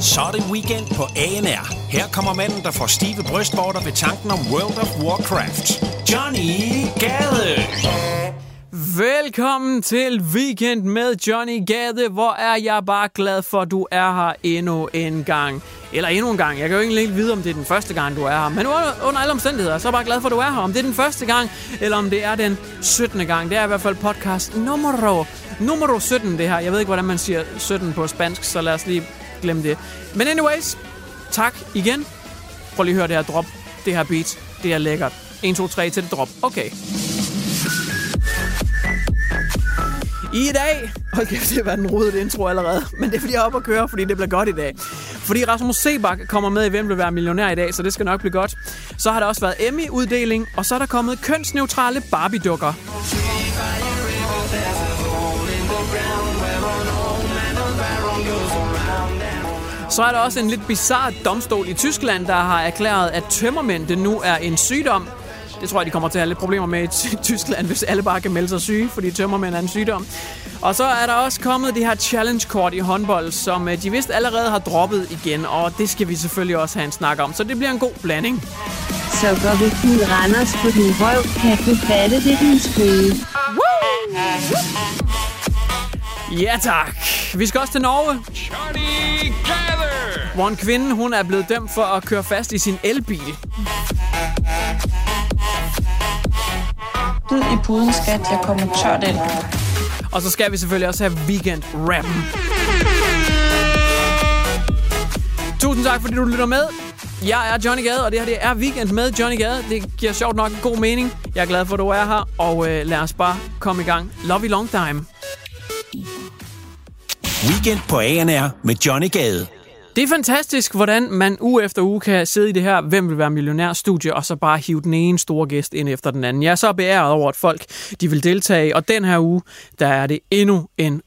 Så er det weekend på ANR. Her kommer manden, der får stive brystvorter ved tanken om World of Warcraft. Johnny Gade. Velkommen til Weekend med Johnny Gade. Hvor er jeg bare glad for, at du er her endnu en gang. Eller endnu en gang. Jeg kan jo egentlig ikke vide, om det er den første gang, du er her. Men under, under alle omstændigheder, så er jeg bare glad for, at du er her. Om det er den første gang, eller om det er den 17. gang. Det er i hvert fald podcast nummer, nummer 17, det her. Jeg ved ikke, hvordan man siger 17 på spansk, så lad os lige glem det. Men anyways, tak igen. Prøv lige at høre det her drop. Det her beat, det er lækkert. 1, 2, 3 til det drop. Okay. I dag... Hold kæft, det har været en rodet intro allerede. Men det er fordi, jeg er oppe at køre, fordi det bliver godt i dag. Fordi Rasmus Sebak kommer med i Hvem vil være millionær i dag, så det skal nok blive godt. Så har der også været Emmy-uddeling, og så er der kommet kønsneutrale Barbie-dukker. Så er der også en lidt bizarre domstol i Tyskland, der har erklæret, at tømmermænd det nu er en sygdom. Det tror jeg, de kommer til at have lidt problemer med i Ty- Tyskland, hvis alle bare kan melde sig syge, fordi tømmermænd er en sygdom. Og så er der også kommet det her challenge-kort i håndbold, som øh, de vist allerede har droppet igen, og det skal vi selvfølgelig også have en snak om. Så det bliver en god blanding. Så går vi fuld Randers på din røv, kan du fatte det, din skøge. Ja tak. Vi skal også til Norge, Johnny. Hvor en kvinde hun er blevet dømt for at køre fast i sin elbil. Død i puden, skat. Jeg kommer tørt ind. Og så skal vi selvfølgelig også have weekend rap. Tusind tak, fordi du lytter med. Jeg er Johnny Gade, og det her det er Weekend med Johnny Gade. Det giver sjovt nok god mening. Jeg er glad for, at du er her, og øh, lad os bare komme i gang. Love you long time. Weekend på ANR med Johnny Gade. Det er fantastisk, hvordan man uge efter uge kan sidde i det her Hvem vil være millionær-studie, og så bare hive den ene store gæst ind efter den anden. Jeg er så beæret over, at folk de vil deltage, og den her uge, der er det endnu en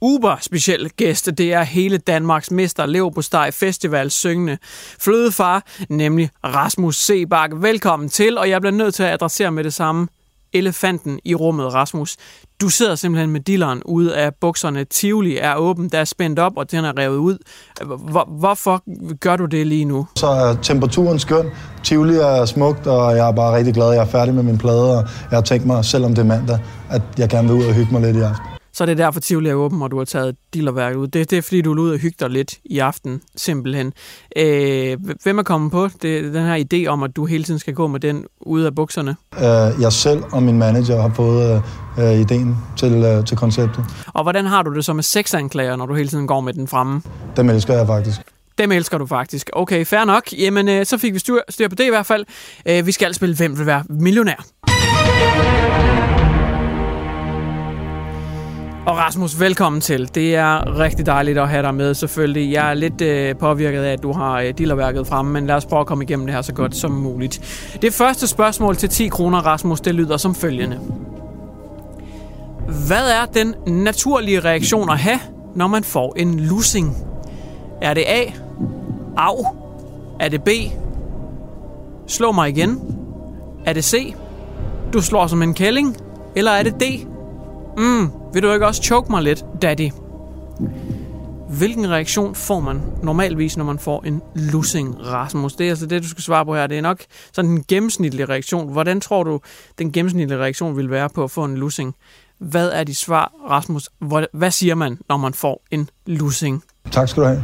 uber speciel gæst. Det er hele Danmarks mester Leverpostej Festival syngende flødefar, nemlig Rasmus Sebak. Velkommen til, og jeg bliver nødt til at adressere med det samme elefanten i rummet, Rasmus. Du sidder simpelthen med dilleren ude af bukserne. Tivoli er åben, der er spændt op, og den er revet ud. Hvor, hvorfor gør du det lige nu? Så er temperaturen skøn, Tivoli er smukt, og jeg er bare rigtig glad, jeg er færdig med min plade, og jeg har tænkt mig, selvom det er mandag, at jeg gerne vil ud og hygge mig lidt i aften. Så det er derfor, Tivoli er åben, og du har taget dillerværket ud. Det, det er fordi, du er ude og hygge dig lidt i aften, simpelthen. Øh, hvem er kommet på det, den her idé om, at du hele tiden skal gå med den ude af bukserne? Uh, jeg selv og min manager har fået uh, ideen til, uh, til konceptet. Og hvordan har du det så med sexanklager, når du hele tiden går med den fremme? Dem elsker jeg faktisk. Dem elsker du faktisk. Okay, fair nok. Jamen, øh, så fik vi styr, styr på det i hvert fald. Øh, vi skal spille Hvem vil være millionær? Og Rasmus, velkommen til. Det er rigtig dejligt at have dig med, selvfølgelig. Jeg er lidt øh, påvirket af, at du har øh, dillerværket fremme, men lad os prøve at komme igennem det her så godt som muligt. Det første spørgsmål til 10 kroner, Rasmus, det lyder som følgende. Hvad er den naturlige reaktion at have, når man får en lussing? Er det A? Au. Er det B? Slå mig igen. Er det C? Du slår som en kælling. Eller er det D? Mm, vil du ikke også choke mig lidt, daddy? Hvilken reaktion får man normalvis, når man får en lussing, Rasmus? Det er altså det, du skal svare på her. Det er nok sådan en gennemsnitlig reaktion. Hvordan tror du, den gennemsnitlige reaktion vil være på at få en lussing? Hvad er dit svar, Rasmus? Hvad siger man, når man får en lussing? Tak skal du have.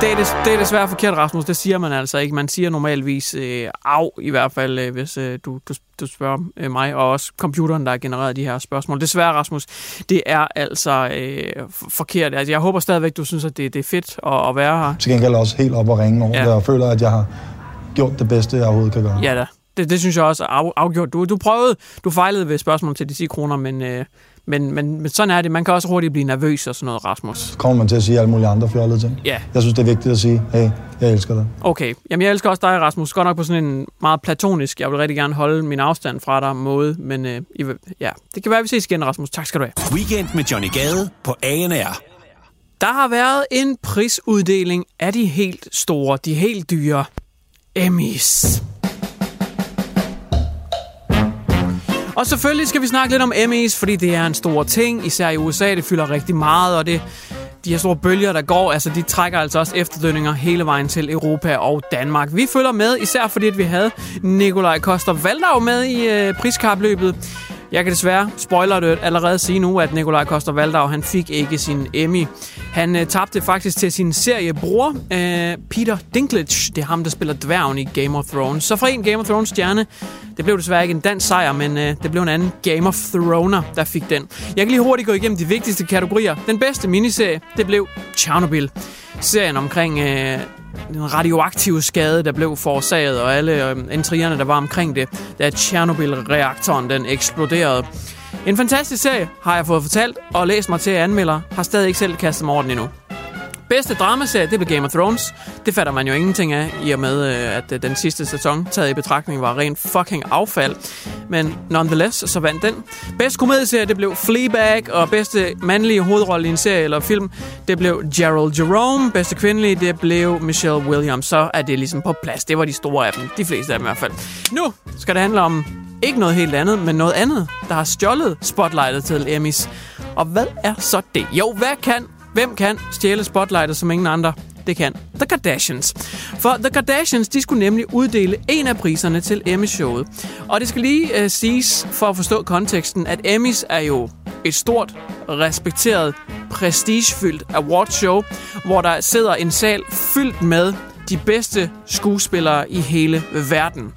Det er, det, det er desværre forkert, Rasmus. Det siger man altså ikke. Man siger normalvis øh, af, i hvert fald, øh, hvis øh, du, du, du spørger øh, mig, og også computeren, der har genereret de her spørgsmål. Desværre, Rasmus, det er altså øh, forkert. Altså, jeg håber stadigvæk, du synes, at det, det er fedt at, at være her. Til gengæld også helt op og ringe over ja. det, og føler, at jeg har gjort det bedste, jeg overhovedet kan gøre. Ja da. Det, det synes jeg også er afgjort. Du, du prøvede, du fejlede ved spørgsmål til de 10 kroner, men, øh, men, men, men sådan er det. Man kan også hurtigt blive nervøs og sådan noget, Rasmus. Kommer man til at sige alle mulige andre fjollede ting. Ja. Jeg synes, det er vigtigt at sige, hey, jeg elsker dig. Okay. Jamen, jeg elsker også dig, Rasmus. Godt nok på sådan en meget platonisk, jeg vil rigtig gerne holde min afstand fra dig måde, men øh, ja, det kan være, at vi ses igen, Rasmus. Tak skal du have. Weekend med Johnny Gade på ANR. Der har været en prisuddeling af de helt store, de helt dyre Emmys. Og selvfølgelig skal vi snakke lidt om Emmys, fordi det er en stor ting, især i USA. Det fylder rigtig meget, og det, de her store bølger, der går, altså de trækker altså også efterdønninger hele vejen til Europa og Danmark. Vi følger med, især fordi at vi havde Nikolaj Koster Valdau med i øh, priskapløbet. Jeg kan desværre, spoiler det, allerede sige nu, at Nikolaj Koster Valdau, han fik ikke sin Emmy. Han øh, tabte faktisk til sin seriebror, øh, Peter Dinklage. Det er ham, der spiller dværgen i Game of Thrones. Så fra en Game of Thrones stjerne, det blev desværre ikke en dansk sejr, men øh, det blev en anden Game of Thrones, der fik den. Jeg kan lige hurtigt gå igennem de vigtigste kategorier. Den bedste miniserie, det blev Chernobyl. Serien omkring øh, den radioaktive skade, der blev forårsaget, og alle øh, intrigerne, der var omkring det, da Tjernobyl-reaktoren den eksploderede. En fantastisk serie, har jeg fået fortalt, og læst mig til at anmelder, har stadig ikke selv kastet mig over den endnu. Bedste dramaserie, det blev Game of Thrones. Det fatter man jo ingenting af, i og med, øh, at øh, den sidste sæson, taget i betragtning, var rent fucking affald. Men nonetheless, så vandt den. Bedste komedieserie, det blev Fleabag, og bedste mandlige hovedrolle i en serie eller film, det blev Gerald Jerome. Bedste kvindelige, det blev Michelle Williams. Så er det ligesom på plads. Det var de store af dem. De fleste af dem i hvert fald. Nu skal det handle om ikke noget helt andet, men noget andet, der har stjålet spotlightet til Emmys. Og hvad er så det? Jo, hvad kan Hvem kan stjæle spotlightet som ingen andre? Det kan The Kardashians. For The Kardashians, de skulle nemlig uddele en af priserne til Emmy-showet. Og det skal lige uh, siges, for at forstå konteksten, at Emmys er jo et stort, respekteret, prestigefyldt awardshow, hvor der sidder en sal fyldt med de bedste skuespillere i hele verden.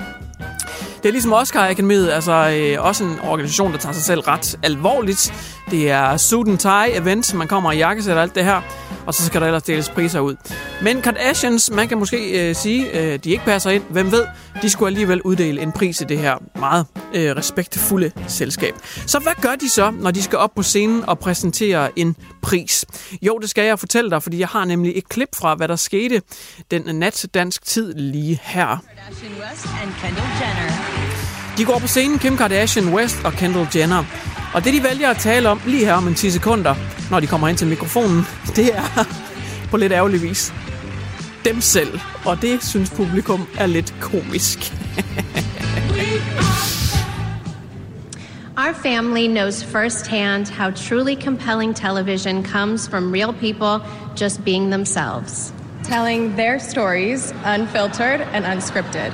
Det er ligesom Oscar Akademiet, altså øh, også en organisation, der tager sig selv ret alvorligt. Det er suit and tie event, man kommer i jakkesæt og alt det her, og så skal der ellers deles priser ud. Men Kardashians, man kan måske øh, sige, øh, de ikke passer ind. Hvem ved, de skulle alligevel uddele en pris i det her meget øh, respektfulde selskab. Så hvad gør de så, når de skal op på scenen og præsentere en pris? Jo, det skal jeg fortælle dig, fordi jeg har nemlig et klip fra, hvad der skete den nat dansk tid lige her. Kardashian West and Kendall Jenner. De går på scenen Kim Kardashian West og Kendall Jenner. Og det, de vælger at tale om lige her om en 10 sekunder, når de kommer ind til mikrofonen, det er på lidt ærgerlig vis dem selv. Og det synes publikum er lidt komisk. Our family knows firsthand how truly compelling television comes from real people just being themselves. Telling their stories unfiltered and unscripted.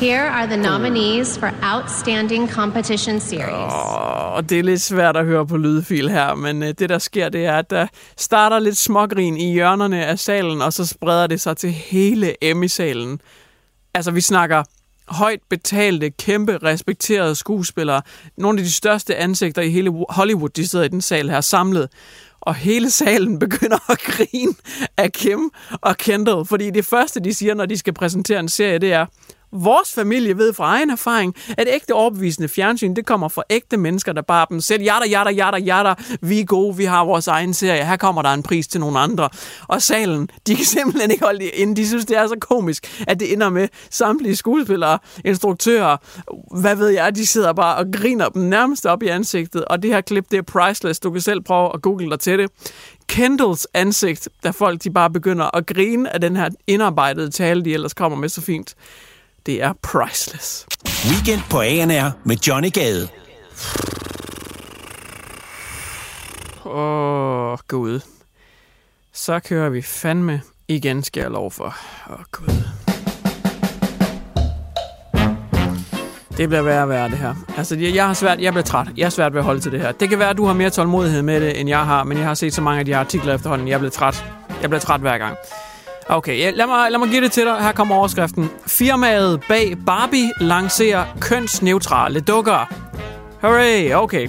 Here are the nominees for Outstanding Competition Series. Oh, det er lidt svært at høre på lydfil her, men øh, det der sker, det er, at der starter lidt smågrin i hjørnerne af salen, og så spreder det sig til hele Emmy-salen. Altså, vi snakker højt betalte, kæmpe respekterede skuespillere. Nogle af de største ansigter i hele Hollywood, de sidder i den sal her samlet. Og hele salen begynder at grine af Kim og Kendall, fordi det første, de siger, når de skal præsentere en serie, det er, Vores familie ved fra egen erfaring, at ægte overbevisende fjernsyn, det kommer fra ægte mennesker, der bare dem selv, jatter, jatter, jatter, jatter, vi er gode, vi har vores egen serie, her kommer der en pris til nogle andre. Og salen, de kan simpelthen ikke holde det ind. De synes, det er så komisk, at det ender med samtlige skuespillere, instruktører, hvad ved jeg, de sidder bare og griner dem nærmest op i ansigtet. Og det her klip, det er priceless. Du kan selv prøve at google dig til det. Kendalls ansigt, da folk de bare begynder at grine af den her indarbejdede tale, de ellers kommer med så fint. Det er priceless. Weekend på ANR med Johnny Gade. Åh, oh, gud. Så kører vi fandme igen, skal jeg lov for. Åh, oh, gud. Det bliver værre og værre, det her. Altså, jeg, jeg har svært, jeg bliver træt. Jeg er svært ved at holde til det her. Det kan være, at du har mere tålmodighed med det, end jeg har, men jeg har set så mange af de her artikler efterhånden. Jeg bliver træt. Jeg bliver træt hver gang. Okay, ja, lad, mig, lad mig give det til dig. Her kommer overskriften. Firmaet bag Barbie lancerer kønsneutrale dukker. Hooray, okay.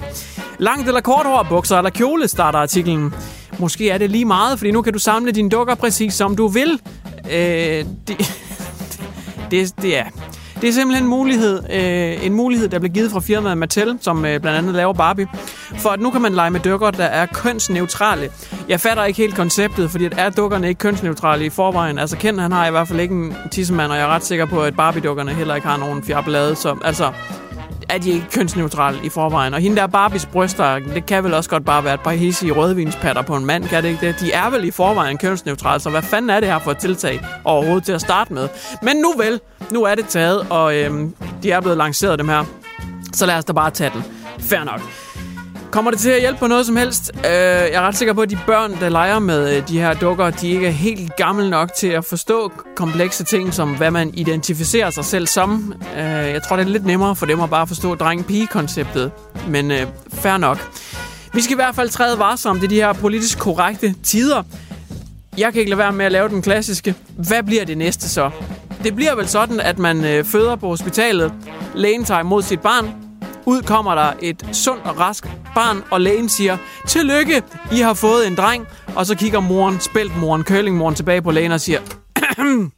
Langt eller kort hår, bukser eller kjole, starter artiklen. Måske er det lige meget, fordi nu kan du samle dine dukker præcis som du vil. Øh, det, det, det er... Det er simpelthen en mulighed, øh, en mulighed, der blev givet fra firmaet Mattel, som øh, blandt andet laver Barbie, for at nu kan man lege med dukker, der er kønsneutrale. Jeg fatter ikke helt konceptet, fordi at er dukkerne ikke kønsneutrale i forvejen. Altså Ken, han har i hvert fald ikke en tissemand, og jeg er ret sikker på, at Barbie-dukkerne heller ikke har nogen fjerblade, så altså er de ikke kønsneutrale i forvejen. Og hende der Barbies bryster, det kan vel også godt bare være et par hissige rødvinspatter på en mand, kan det ikke det? De er vel i forvejen kønsneutrale, så hvad fanden er det her for et tiltag overhovedet til at starte med? Men nu vel, nu er det taget, og øhm, de er blevet lanceret dem her. Så lad os da bare tage den. Fair nok. Kommer det til at hjælpe på noget som helst? Øh, jeg er ret sikker på, at de børn, der leger med øh, de her dukker, de ikke er helt gamle nok til at forstå komplekse ting, som hvad man identificerer sig selv som. Øh, jeg tror, det er lidt nemmere for dem at bare forstå dreng-pige-konceptet. Men øh, fair nok. Vi skal i hvert fald træde varsomt i de her politisk korrekte tider. Jeg kan ikke lade være med at lave den klassiske. Hvad bliver det næste så? Det bliver vel sådan, at man øh, føder på hospitalet. Lægen tager imod sit barn. Ud kommer der et sundt og rask barn, og lægen siger, Tillykke, I har fået en dreng. Og så kigger moren, spæltmoren, curlingmoren tilbage på lægen og siger,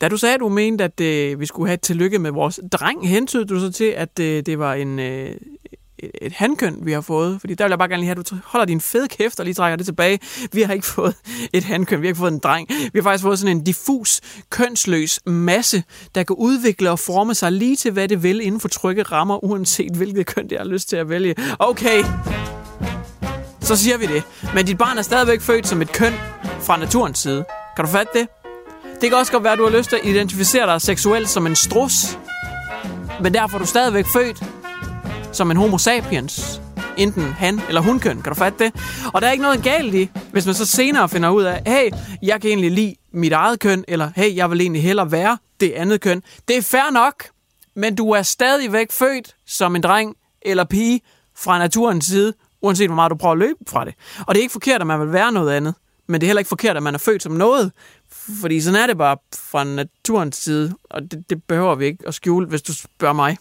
Da du sagde, at du mente, at øh, vi skulle have et tillykke med vores dreng, hentydede du så til, at øh, det var en, øh, et, et handkøn, vi har fået. Fordi der vil jeg bare gerne lige have, at du holder din fede kæft og lige trækker det tilbage. Vi har ikke fået et handkøn, vi har ikke fået en dreng. Vi har faktisk fået sådan en diffus, kønsløs masse, der kan udvikle og forme sig lige til, hvad det vil inden for trygge rammer, uanset hvilket køn det har lyst til at vælge. Okay, så siger vi det. Men dit barn er stadigvæk født som et køn fra naturens side. Kan du fatte det? Det kan også godt være, at du har lyst til at identificere dig seksuelt som en strus. Men derfor er du stadigvæk født som en homo sapiens. Enten han eller hunkøn, kan du fatte det? Og der er ikke noget galt i, hvis man så senere finder ud af, hey, jeg kan egentlig lide mit eget køn, eller hey, jeg vil egentlig hellere være det andet køn. Det er fair nok, men du er stadigvæk født som en dreng eller pige fra naturens side, uanset hvor meget du prøver at løbe fra det. Og det er ikke forkert, at man vil være noget andet, men det er heller ikke forkert, at man er født som noget, fordi sådan er det bare fra naturens side, og det, det behøver vi ikke at skjule, hvis du spørger mig.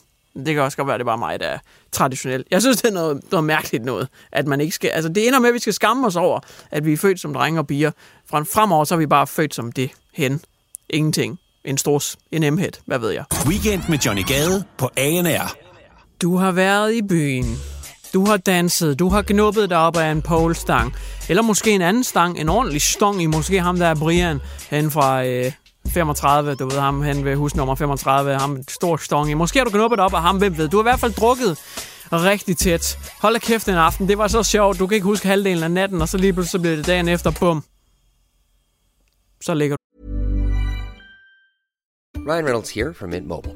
Det kan også godt være, at det bare mig, der er traditionel. Jeg synes, det er noget, noget mærkeligt noget, at man ikke skal... Altså, det ender med, at vi skal skamme os over, at vi er født som drenge og piger. Fra fremover, så er vi bare født som det hen. Ingenting. En stors, en emhed, hvad ved jeg. Weekend med Johnny Gade på ANR. Du har været i byen. Du har danset, du har knuppet dig op af en polestang. Eller måske en anden stang, en ordentlig stong i måske ham der er Brian, hen fra øh, 35, du ved ham hen ved husnummer 35, ham en stor stonge. i. Måske har du knuppet op af ham, hvem ved. Du har i hvert fald drukket rigtig tæt. Hold da kæft den aften, det var så sjovt. Du kan ikke huske halvdelen af natten, og så lige pludselig bliver det dagen efter, bum. Så ligger du. Ryan Reynolds here from Mint Mobile.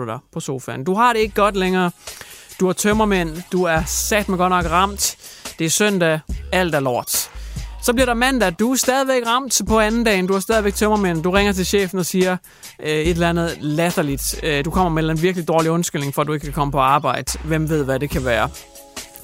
du dig på sofaen. Du har det ikke godt længere. Du har tømmermænd. Du er sat med godt nok ramt. Det er søndag. Alt er lort. Så bliver der mandag. Du er stadigvæk ramt på anden dagen. Du er stadigvæk tømmermænd. Du ringer til chefen og siger øh, et eller andet latterligt. Øh, du kommer med en virkelig dårlig undskyldning for, at du ikke kan komme på arbejde. Hvem ved, hvad det kan være.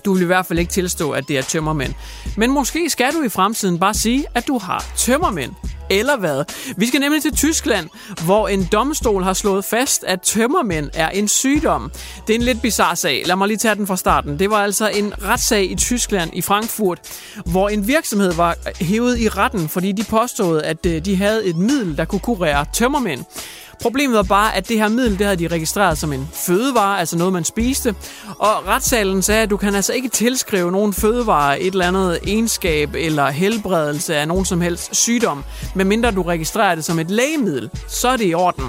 Du vil i hvert fald ikke tilstå, at det er tømmermænd. Men måske skal du i fremtiden bare sige, at du har tømmermænd. Eller hvad? Vi skal nemlig til Tyskland, hvor en domstol har slået fast, at tømmermænd er en sygdom. Det er en lidt bizarre sag. Lad mig lige tage den fra starten. Det var altså en retssag i Tyskland, i Frankfurt, hvor en virksomhed var hævet i retten, fordi de påstod, at øh, de havde et middel, der kunne kurere tømmermænd. Problemet var bare, at det her middel, det havde de registreret som en fødevare, altså noget, man spiste. Og retssalen sagde, at du kan altså ikke tilskrive nogen fødevare et eller andet egenskab eller helbredelse af nogen som helst sygdom, medmindre du registrerer det som et lægemiddel. Så er det i orden.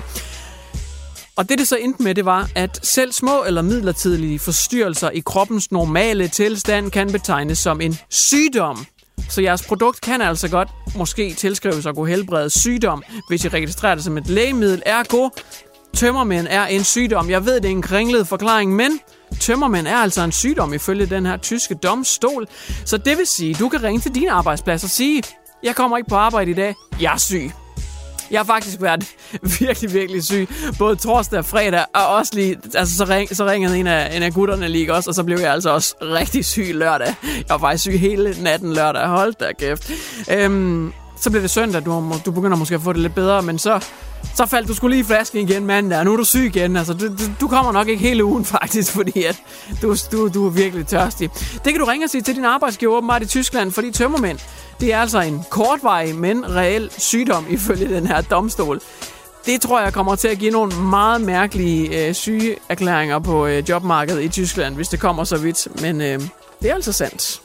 Og det, det så endte med, det var, at selv små eller midlertidige forstyrrelser i kroppens normale tilstand kan betegnes som en sygdom. Så jeres produkt kan altså godt måske tilskrives at kunne helbrede sygdom, hvis I registrerer det som et lægemiddel. Ergo, tømmermænd er en sygdom. Jeg ved, det er en kringlet forklaring, men tømmermænd er altså en sygdom ifølge den her tyske domstol. Så det vil sige, du kan ringe til din arbejdsplads og sige, jeg kommer ikke på arbejde i dag, jeg er syg. Jeg har faktisk været virkelig, virkelig syg. Både torsdag og fredag, og også lige... Altså, så, ring, så ringede en af, en af gutterne lige også, og så blev jeg altså også rigtig syg lørdag. Jeg var faktisk syg hele natten lørdag. Hold da kæft. Øhm, så blev det søndag, du, du begynder måske at få det lidt bedre, men så, så faldt du skulle lige i flasken igen mandag, og nu er du syg igen. Altså, du, du, du kommer nok ikke hele ugen faktisk, fordi at du, du, du er virkelig tørstig. Det kan du ringe og sige til din arbejdsgiver åbenbart i Tyskland, fordi tømmermænd, det er altså en kortvarig, men reel sygdom ifølge den her domstol. Det tror jeg kommer til at give nogle meget mærkelige øh, sygeerklæringer på øh, jobmarkedet i Tyskland, hvis det kommer så vidt. Men øh, det er altså sandt.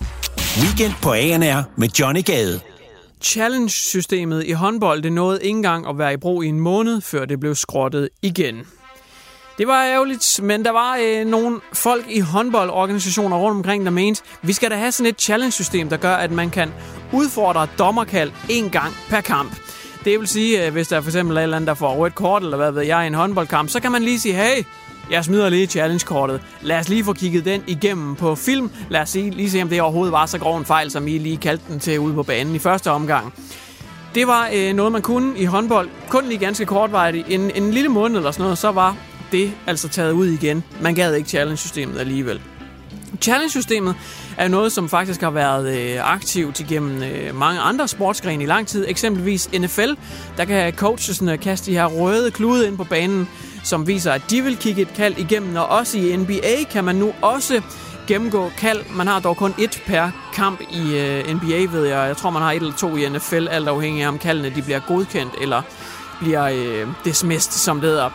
Weekend på ANR med Johnny Gade. Challenge-systemet i håndbold det nåede ikke engang at være i brug i en måned, før det blev skrottet igen. Det var ærgerligt, men der var øh, nogle folk i håndboldorganisationer rundt omkring, der mente, vi skal da have sådan et challenge-system, der gør, at man kan udfordre dommerkald en gang per kamp. Det vil sige, øh, hvis der for eksempel er et eller andet, der får rødt kort, eller hvad ved jeg, i en håndboldkamp, så kan man lige sige, hey, jeg smider lige challenge-kortet. Lad os lige få kigget den igennem på film. Lad os lige se, om det overhovedet var så grov en fejl, som I lige kaldte den til ude på banen i første omgang. Det var øh, noget, man kunne i håndbold. Kun lige ganske kortvarigt. En, en lille måned eller sådan noget, så var det altså taget ud igen. Man gad ikke challenge-systemet alligevel. Challenge-systemet er noget, som faktisk har været øh, aktivt igennem øh, mange andre sportsgrene i lang tid. Eksempelvis NFL, der kan coachesne kaste de her røde klude ind på banen, som viser, at de vil kigge et kald igennem. Og også i NBA kan man nu også gennemgå kald. Man har dog kun et per kamp i øh, NBA, ved jeg. Jeg tror, man har et eller to i NFL, alt afhængig af om kaldene de bliver godkendt eller bliver øh, dismissed, som det hedder.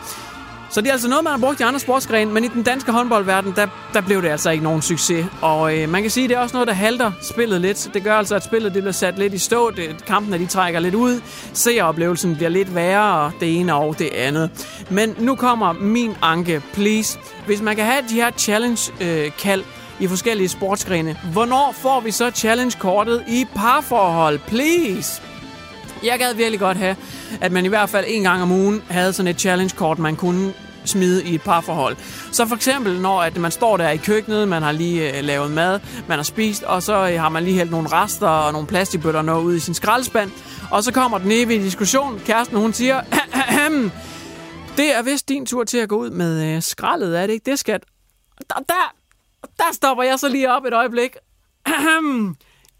Så det er altså noget, man har brugt i andre sportsgrene, men i den danske håndboldverden, der, der blev det altså ikke nogen succes. Og øh, man kan sige, at det er også noget, der halter spillet lidt. Det gør altså, at spillet det bliver sat lidt i stå. Det, kampene de trækker lidt ud. Seeroplevelsen bliver lidt værre, det ene og det andet. Men nu kommer min anke, please. Hvis man kan have de her challenge-kald, øh, i forskellige sportsgrene. Hvornår får vi så challenge-kortet i parforhold? Please! Jeg gad virkelig godt have, at man i hvert fald en gang om ugen havde sådan et challenge-kort, man kunne smide i et parforhold. Så for eksempel, når at man står der i køkkenet, man har lige øh, lavet mad, man har spist, og så øh, har man lige hældt nogle rester og nogle plastikbøtter noget ud i sin skraldespand, og så kommer den evige diskussion. Kæresten, hun siger, det er vist din tur til at gå ud med øh, skraldet, er det ikke det, skat? Der, der, der stopper jeg så lige op et øjeblik.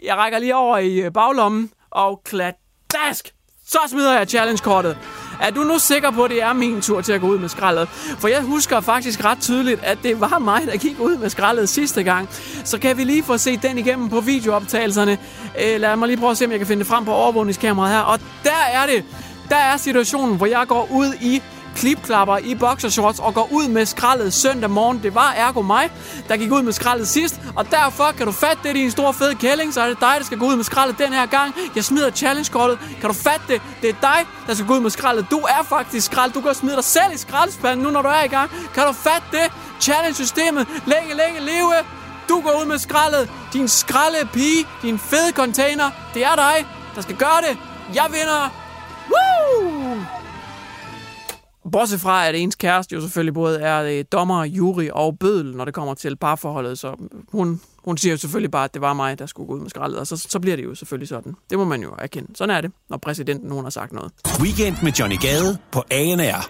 jeg rækker lige over i øh, baglommen og kladask! Så smider jeg challenge-kortet. Er du nu sikker på, at det er min tur til at gå ud med skraldet? For jeg husker faktisk ret tydeligt, at det var mig, der gik ud med skraldet sidste gang. Så kan vi lige få set den igennem på videooptagelserne. Øh, lad mig lige prøve at se, om jeg kan finde det frem på overvågningskameraet her. Og der er det. Der er situationen, hvor jeg går ud i klipklapper i boxershorts og går ud med skraldet søndag morgen. Det var ergo mig, der gik ud med skraldet sidst, og derfor kan du fatte det, din store fede kælling, så er det dig, der skal gå ud med skraldet den her gang. Jeg smider challenge-kortet. Kan du fatte det? Det er dig, der skal gå ud med skraldet. Du er faktisk skrald. Du kan smide dig selv i skraldespanden nu, når du er i gang. Kan du fatte det? Challenge-systemet. Længe, længe leve. Du går ud med skraldet. Din skralde pige. Din fede container. Det er dig, der skal gøre det. Jeg vinder. Woo! Bortset fra, at ens kæreste jo selvfølgelig både er øh, dommer, jury og bødel, når det kommer til parforholdet, så hun, hun siger jo selvfølgelig bare, at det var mig, der skulle gå ud med skraldet, og så, så bliver det jo selvfølgelig sådan. Det må man jo erkende. Sådan er det, når præsidenten hun har sagt noget. Weekend med Johnny Gade på ANR.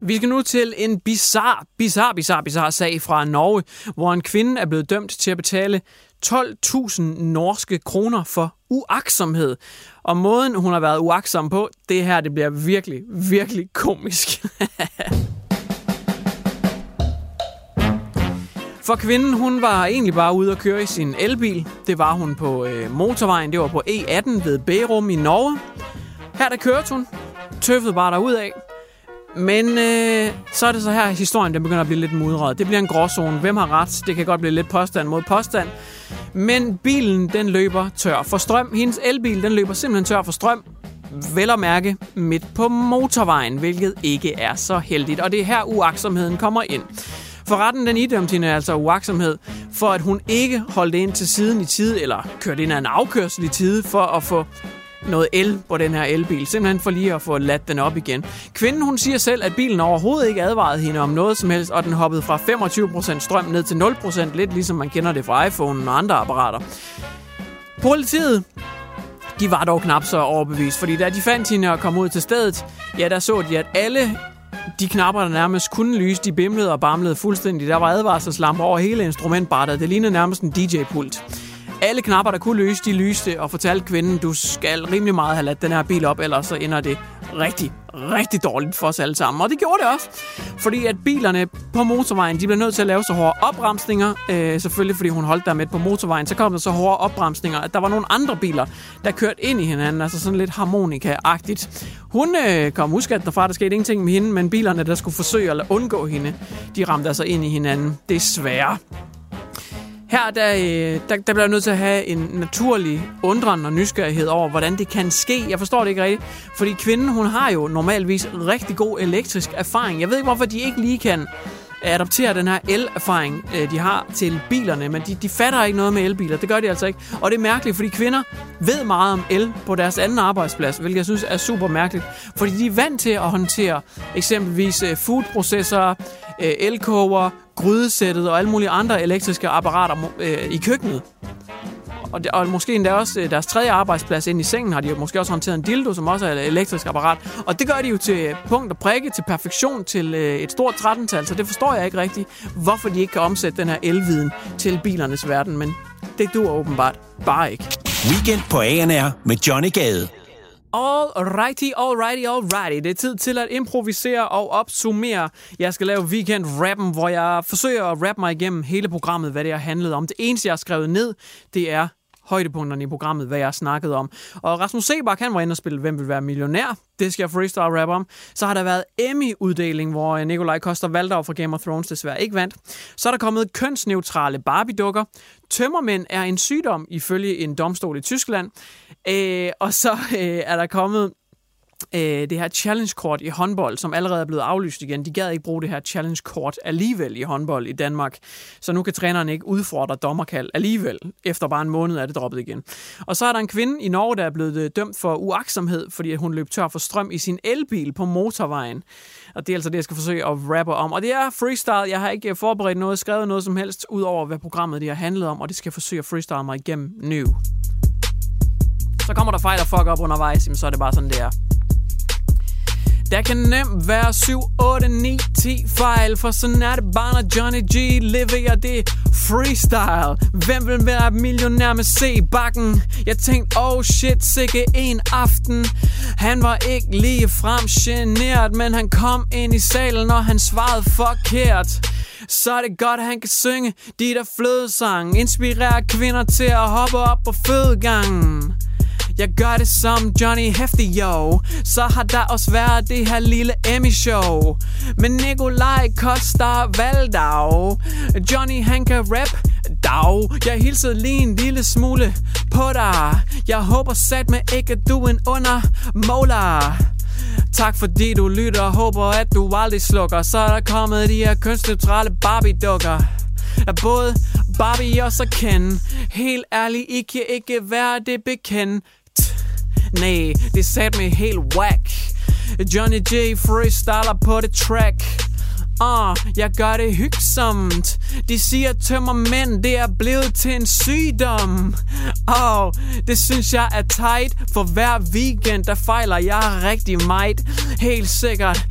Vi skal nu til en bizarre, bizarre, bizarre, bizarre sag fra Norge, hvor en kvinde er blevet dømt til at betale 12.000 norske kroner for uaksomhed. Og måden, hun har været uaksom på, det her, det bliver virkelig, virkelig komisk. For kvinden, hun var egentlig bare ude at køre i sin elbil. Det var hun på øh, motorvejen. Det var på E18 ved Bærum i Norge. Her der kørte hun. Tøffede bare af. Men øh, så er det så her, at historien den begynder at blive lidt mudret. Det bliver en gråzone. Hvem har ret? Det kan godt blive lidt påstand mod påstand. Men bilen, den løber tør for strøm. Hendes elbil, den løber simpelthen tør for strøm. Vel at mærke midt på motorvejen, hvilket ikke er så heldigt. Og det er her uaksomheden kommer ind. For retten den idømte hende altså uaksomhed, for at hun ikke holdt ind til siden i tide, eller kørte ind af en afkørsel i tide, for at få noget el på den her elbil, simpelthen for lige at få ladt den op igen. Kvinden hun siger selv, at bilen overhovedet ikke advarede hende om noget som helst, og den hoppede fra 25% strøm ned til 0%, lidt ligesom man kender det fra iPhone og andre apparater. Politiet de var dog knap så overbevist, fordi da de fandt hende og kom ud til stedet, ja, der så de, at alle de knapper, der nærmest kunne lyse, de bimlede og bamlede fuldstændig. Der var advarselslamper over hele instrumentbrættet. Det lignede nærmest en DJ-pult. Alle knapper, der kunne løse, de lyste og fortalte kvinden, du skal rimelig meget have ladt den her bil op, ellers så ender det rigtig, rigtig dårligt for os alle sammen. Og det gjorde det også, fordi at bilerne på motorvejen, de blev nødt til at lave så hårde opbremsninger, øh, selvfølgelig fordi hun holdt der med på motorvejen, så kom der så hårde opbremsninger, at der var nogle andre biler, der kørte ind i hinanden, altså sådan lidt harmonika-agtigt. Hun øh, kom uskat derfra, der skete ingenting med hende, men bilerne, der skulle forsøge at undgå hende, de ramte altså ind i hinanden. Desværre. Her der, øh, der, der bliver jeg nødt til at have en naturlig undren og nysgerrighed over, hvordan det kan ske. Jeg forstår det ikke rigtigt, fordi kvinden hun har jo normalvis rigtig god elektrisk erfaring. Jeg ved ikke, hvorfor de ikke lige kan adoptere den her el-erfaring, øh, de har til bilerne, men de, de fatter ikke noget med elbiler. Det gør de altså ikke. Og det er mærkeligt, fordi kvinder ved meget om el på deres anden arbejdsplads, hvilket jeg synes er super mærkeligt. Fordi de er vant til at håndtere eksempelvis øh, foodprocessorer, øh, elkoger, grydesættet og alle mulige andre elektriske apparater øh, i køkkenet. Og, og måske endda også øh, deres tredje arbejdsplads ind i sengen har de jo måske også håndteret en dildo, som også er et elektrisk apparat. Og det gør de jo til punkt og prikke, til perfektion, til øh, et stort 13-tal, så det forstår jeg ikke rigtigt, hvorfor de ikke kan omsætte den her elviden til bilernes verden, men det dur åbenbart bare ikke. Weekend på ANR med Johnny Gade. All righty, all righty, all righty. Det er tid til at improvisere og opsummere. Jeg skal lave weekend-rappen, hvor jeg forsøger at rappe mig igennem hele programmet, hvad det har handlet om. Det eneste, jeg har skrevet ned, det er højdepunkterne i programmet, hvad jeg snakkede om. Og Rasmus Sebak, han var inde og spille Hvem vil være millionær? Det skal jeg freestyle rap om. Så har der været Emmy-uddeling, hvor øh, Nikolaj Koster Valdau fra Game of Thrones desværre ikke vandt. Så er der kommet kønsneutrale Barbie-dukker. Tømmermænd er en sygdom, ifølge en domstol i Tyskland. Øh, og så øh, er der kommet øh, det her challenge-kort i håndbold, som allerede er blevet aflyst igen. De gad ikke bruge det her challenge-kort alligevel i håndbold i Danmark. Så nu kan træneren ikke udfordre dommerkald alligevel. Efter bare en måned er det droppet igen. Og så er der en kvinde i Norge, der er blevet øh, dømt for uaksomhed, fordi hun løb tør for strøm i sin elbil på motorvejen. Og det er altså det, jeg skal forsøge at rappe om. Og det er freestyle. Jeg har ikke øh, forberedt noget, skrevet noget som helst, ud over hvad programmet det har handlet om, og det skal jeg forsøge at freestyle mig igennem nu. Så kommer der fejl og fuck op undervejs, så er det bare sådan, det er. Der kan nemt være 7, 8, 9, 10 fejl, for sådan er det bare, når Johnny G leverer det freestyle. Hvem vil være millionær med C-bakken? Jeg tænkte, oh shit, sikke en aften. Han var ikke lige frem generet, men han kom ind i salen, og han svarede forkert. Så er det godt, at han kan synge de der flødesange Inspirerer kvinder til at hoppe op på fødegangen. Jeg gør det som Johnny Hefty, yo. Så har der også været det her lille Emmy-show Men Nikolaj Koster Valdau Johnny, han kan rap Dag, jeg hilser lige en lille smule på dig. Jeg håber sat med ikke, at du er en under måler Tak fordi du lytter. Og håber at du aldrig slukker. Så er der kommet de her kønsneutrale Barbie-dukker. Er både Barbie og så Ken Helt ærligt, I kan ikke være det bekendt. Nej, det satte mig helt whack. Johnny J. Freestyler på det track. Ah, uh, jeg gør det hyggesomt De siger tømmer mænd, det er blevet til en sygdom. Åh, oh, det synes jeg er tight. For hver weekend, der fejler jeg rigtig meget. Helt sikkert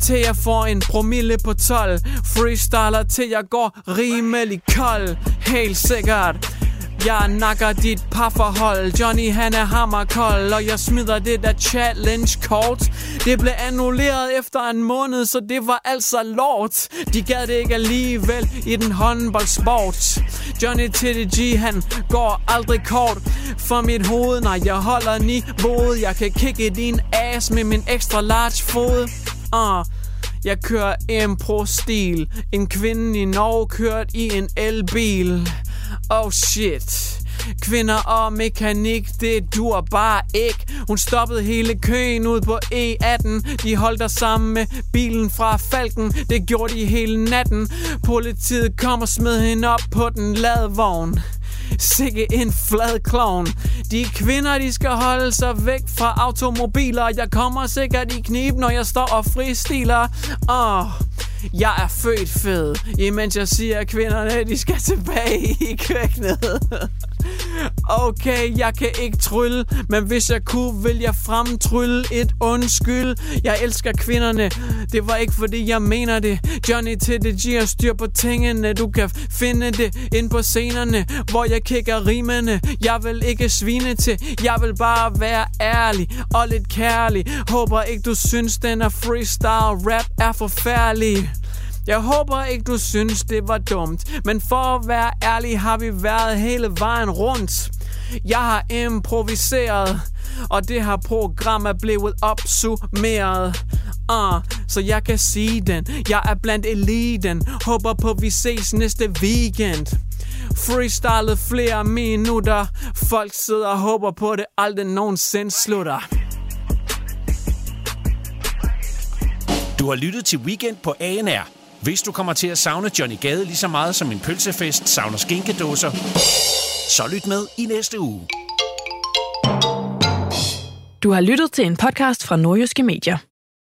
Til jeg får en promille på 12 Freestyler til jeg går rimelig kold. Helt sikkert jeg nakker dit parforhold Johnny han er hammerkold Og jeg smider det der challenge kort Det blev annulleret efter en måned Så det var altså lort De gad det ikke alligevel i den håndboldsport Johnny TDG han går aldrig kort For mit hoved Nej jeg holder niveauet Jeg kan kigge din ass med min ekstra large fod uh. Jeg kører impro-stil. En kvinde i Norge kørt i en elbil. Oh shit. Kvinder og mekanik, det dur bare ikke. Hun stoppede hele køen ud på E18. De holdt der sammen med bilen fra Falken. Det gjorde de hele natten. Politiet kom og smed hende op på den ladvogn. Sikke en flad clown De kvinder, de skal holde sig væk fra automobiler. Jeg kommer sikkert i knib, når jeg står og fristiler. Åh, oh, jeg er født fed, imens jeg siger, at kvinderne, de skal tilbage i køkkenet. Okay, jeg kan ikke trylle, men hvis jeg kunne, vil jeg fremtrylle et undskyld. Jeg elsker kvinderne, det var ikke fordi jeg mener det. Johnny til det giver styr på tingene, du kan finde det ind på scenerne, hvor jeg kigger rimene. Jeg vil ikke svine til, jeg vil bare være ærlig og lidt kærlig. Håber ikke du synes, den er freestyle rap er forfærdelig. Jeg håber ikke, du synes, det var dumt. Men for at være ærlig, har vi været hele vejen rundt. Jeg har improviseret, og det her program er blevet opsummeret. Uh, så jeg kan sige den. Jeg er blandt eliten. Håber på, vi ses næste weekend. Freestylet flere minutter. Folk sidder og håber på, det aldrig nogensinde slutter. Du har lyttet til Weekend på ANR. Hvis du kommer til at savne Johnny Gade lige så meget som en pølsefest savner skinkedåser, så lyt med i næste uge. Du har lyttet til en podcast fra Nordjyske Medier.